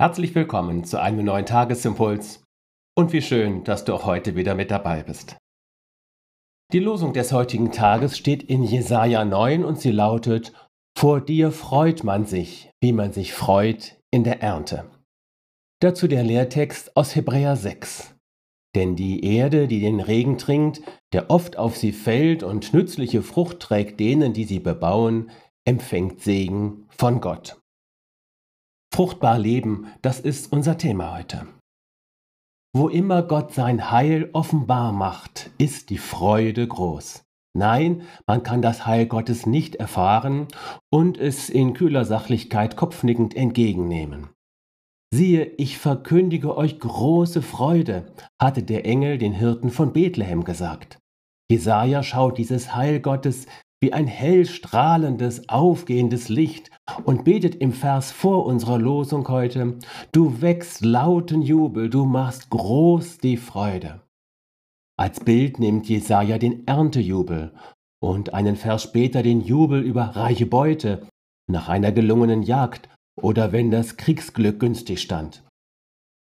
Herzlich willkommen zu einem neuen Tagesimpuls und wie schön, dass du auch heute wieder mit dabei bist. Die Losung des heutigen Tages steht in Jesaja 9 und sie lautet: Vor dir freut man sich, wie man sich freut in der Ernte. Dazu der Lehrtext aus Hebräer 6. Denn die Erde, die den Regen trinkt, der oft auf sie fällt und nützliche Frucht trägt denen, die sie bebauen, empfängt Segen von Gott. Fruchtbar leben, das ist unser Thema heute. Wo immer Gott sein Heil offenbar macht, ist die Freude groß. Nein, man kann das Heil Gottes nicht erfahren und es in kühler Sachlichkeit kopfnickend entgegennehmen. Siehe, ich verkündige euch große Freude, hatte der Engel den Hirten von Bethlehem gesagt. Jesaja schaut dieses Heil Gottes wie ein hell strahlendes, aufgehendes Licht und betet im Vers vor unserer Losung heute, du wächst lauten Jubel, du machst groß die Freude. Als Bild nimmt Jesaja den Erntejubel und einen Vers später den Jubel über reiche Beute nach einer gelungenen Jagd oder wenn das Kriegsglück günstig stand.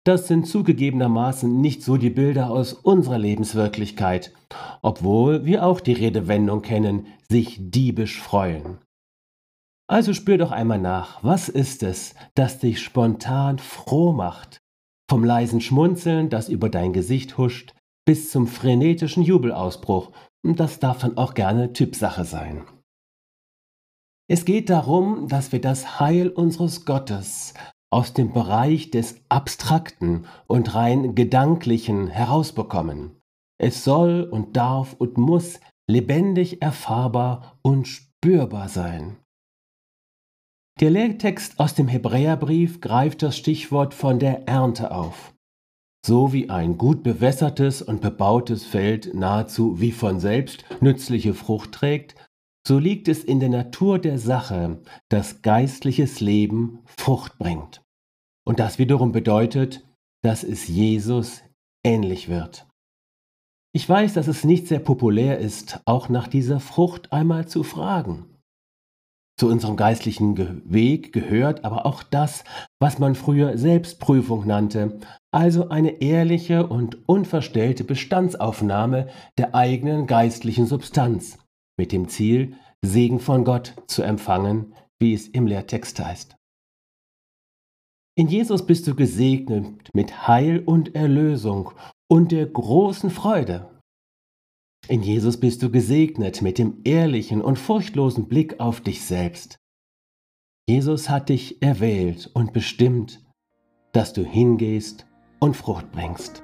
Das sind zugegebenermaßen nicht so die Bilder aus unserer Lebenswirklichkeit, obwohl wir auch die Redewendung kennen, sich diebisch freuen. Also spür doch einmal nach, was ist es, das dich spontan froh macht? Vom leisen Schmunzeln, das über dein Gesicht huscht, bis zum frenetischen Jubelausbruch. Das darf dann auch gerne Typsache sein. Es geht darum, dass wir das Heil unseres Gottes aus dem Bereich des Abstrakten und rein Gedanklichen herausbekommen. Es soll und darf und muss lebendig erfahrbar und spürbar sein. Der Lehrtext aus dem Hebräerbrief greift das Stichwort von der Ernte auf. So wie ein gut bewässertes und bebautes Feld nahezu wie von selbst nützliche Frucht trägt, so liegt es in der Natur der Sache, dass geistliches Leben Frucht bringt. Und das wiederum bedeutet, dass es Jesus ähnlich wird. Ich weiß, dass es nicht sehr populär ist, auch nach dieser Frucht einmal zu fragen. Zu unserem geistlichen Weg gehört aber auch das, was man früher Selbstprüfung nannte, also eine ehrliche und unverstellte Bestandsaufnahme der eigenen geistlichen Substanz, mit dem Ziel, Segen von Gott zu empfangen, wie es im Lehrtext heißt. In Jesus bist du gesegnet mit Heil und Erlösung und der großen Freude. In Jesus bist du gesegnet mit dem ehrlichen und furchtlosen Blick auf dich selbst. Jesus hat dich erwählt und bestimmt, dass du hingehst und Frucht bringst.